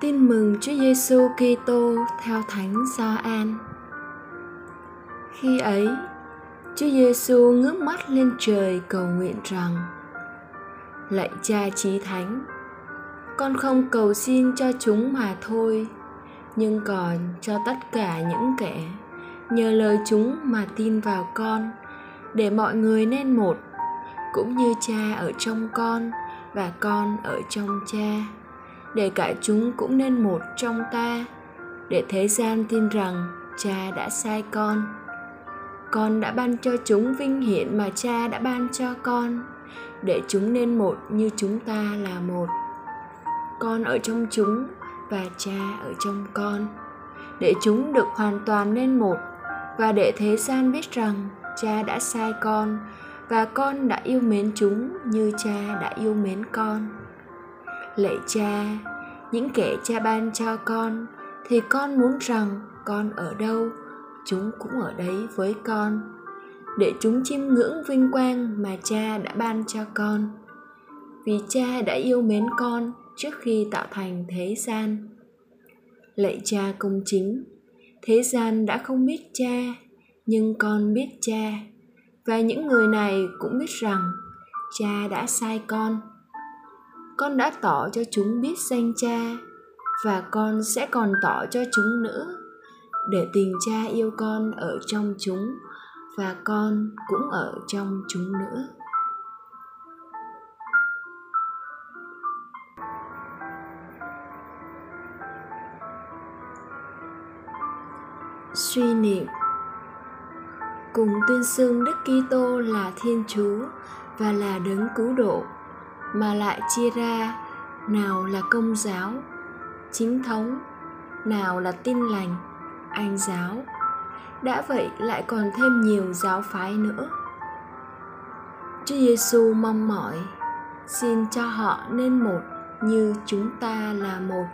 Tin mừng Chúa Giêsu Kitô theo Thánh Gioan. Khi ấy, Chúa Giêsu ngước mắt lên trời cầu nguyện rằng: Lạy Cha Chí Thánh, con không cầu xin cho chúng mà thôi, nhưng còn cho tất cả những kẻ nhờ lời chúng mà tin vào con, để mọi người nên một, cũng như Cha ở trong con và con ở trong Cha để cả chúng cũng nên một trong ta, để thế gian tin rằng cha đã sai con. Con đã ban cho chúng vinh hiển mà cha đã ban cho con. Để chúng nên một như chúng ta là một. Con ở trong chúng và cha ở trong con. Để chúng được hoàn toàn nên một, và để thế gian biết rằng cha đã sai con, và con đã yêu mến chúng như cha đã yêu mến con lạy cha, những kẻ cha ban cho con, thì con muốn rằng con ở đâu, chúng cũng ở đấy với con, để chúng chiêm ngưỡng vinh quang mà cha đã ban cho con. Vì cha đã yêu mến con trước khi tạo thành thế gian. Lạy cha công chính, thế gian đã không biết cha, nhưng con biết cha, và những người này cũng biết rằng cha đã sai con con đã tỏ cho chúng biết danh cha, và con sẽ còn tỏ cho chúng nữa, để tình cha yêu con ở trong chúng, và con cũng ở trong chúng nữa. Suy niệm. Cùng tuyên xưng Đức Kitô là Thiên Chúa và là đấng cứu độ mà lại chia ra, nào là công giáo, chính thống, nào là tin lành, anh giáo đã vậy lại còn thêm nhiều giáo phái nữa Chúa Giêsu mong mỏi, xin cho họ nên một như chúng ta là một.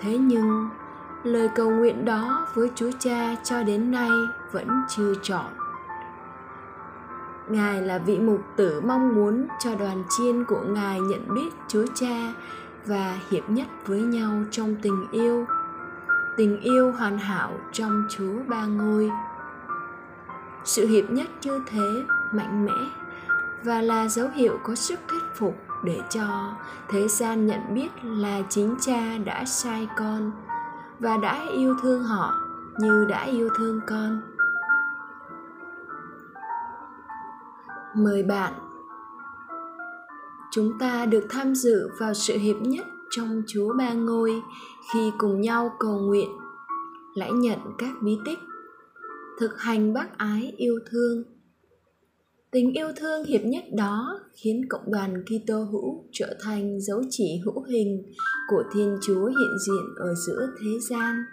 Thế nhưng, lời cầu nguyện đó với Chúa Cha cho đến nay vẫn chưa chọn. Ngài là vị mục tử mong muốn cho đoàn chiên của Ngài nhận biết Chúa Cha và hiệp nhất với nhau trong tình yêu. Tình yêu hoàn hảo trong Chúa Ba Ngôi. Sự hiệp nhất như thế, mạnh mẽ và là dấu hiệu có sức thuyết phục để cho thế gian nhận biết là chính cha đã sai con và đã yêu thương họ như đã yêu thương con mời bạn chúng ta được tham dự vào sự hiệp nhất trong Chúa Ba Ngôi khi cùng nhau cầu nguyện, lãi nhận các bí tích, thực hành bác ái yêu thương. Tình yêu thương hiệp nhất đó khiến cộng đoàn Kitô hữu trở thành dấu chỉ hữu hình của Thiên Chúa hiện diện ở giữa thế gian.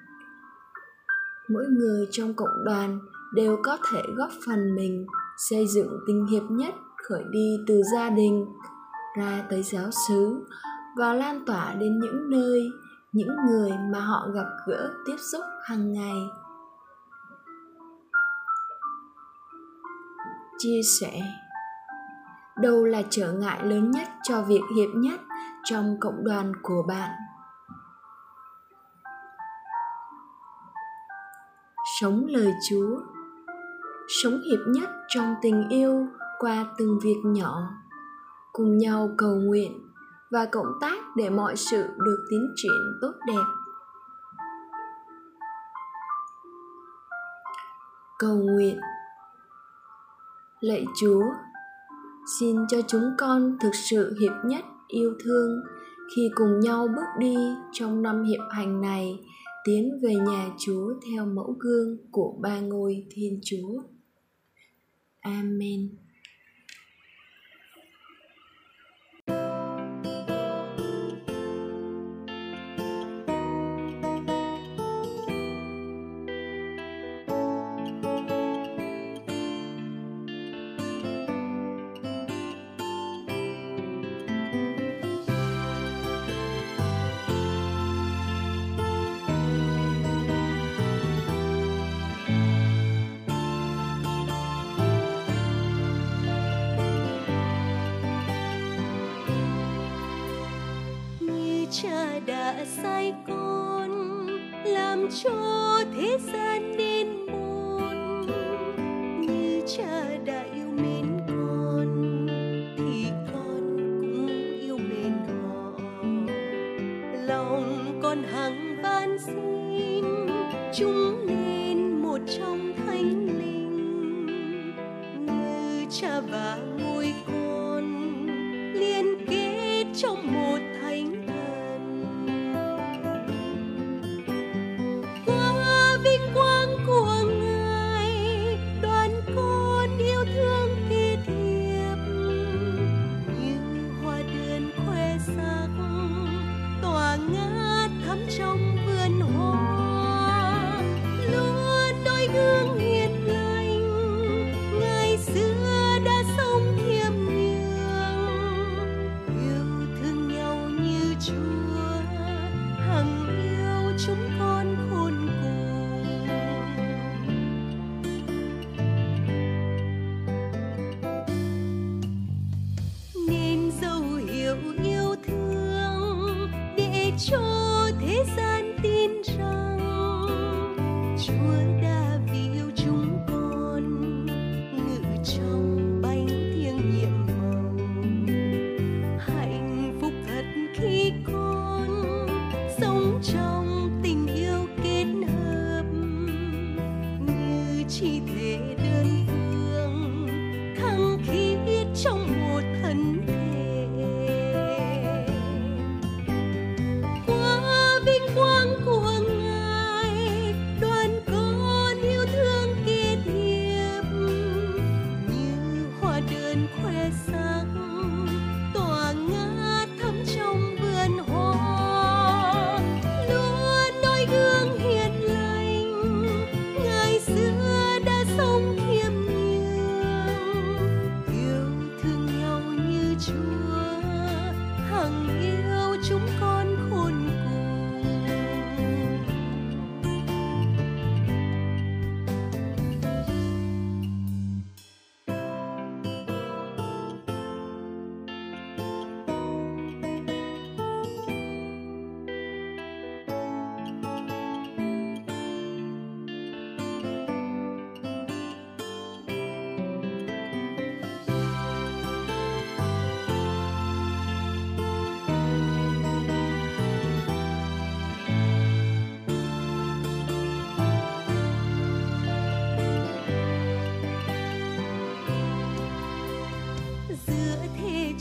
Mỗi người trong cộng đoàn đều có thể góp phần mình xây dựng tình hiệp nhất, khởi đi từ gia đình, ra tới giáo xứ, và lan tỏa đến những nơi, những người mà họ gặp gỡ, tiếp xúc hàng ngày. Chia sẻ. Đâu là trở ngại lớn nhất cho việc hiệp nhất trong cộng đoàn của bạn? Sống lời chúa sống hiệp nhất trong tình yêu qua từng việc nhỏ. Cùng nhau cầu nguyện và cộng tác để mọi sự được tiến triển tốt đẹp. Cầu nguyện. Lạy chúa, xin cho chúng con thực sự hiệp nhất yêu thương khi cùng nhau bước đi trong năm hiệp hành này, tiến về nhà chúa theo mẫu gương của ba ngôi thiên chúa. Amen sai con, làm cho thế gian nên buồn. Như cha đã yêu mến con, thì con cũng yêu mến họ. Lòng con hằng van xin, chúng nên một trong thánh linh. Như cha vàng chúa, hằng yêu chúng con khôn cùng. Nên dấu hiệu yêu thương để cho thế gian tin rằng chúa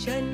chân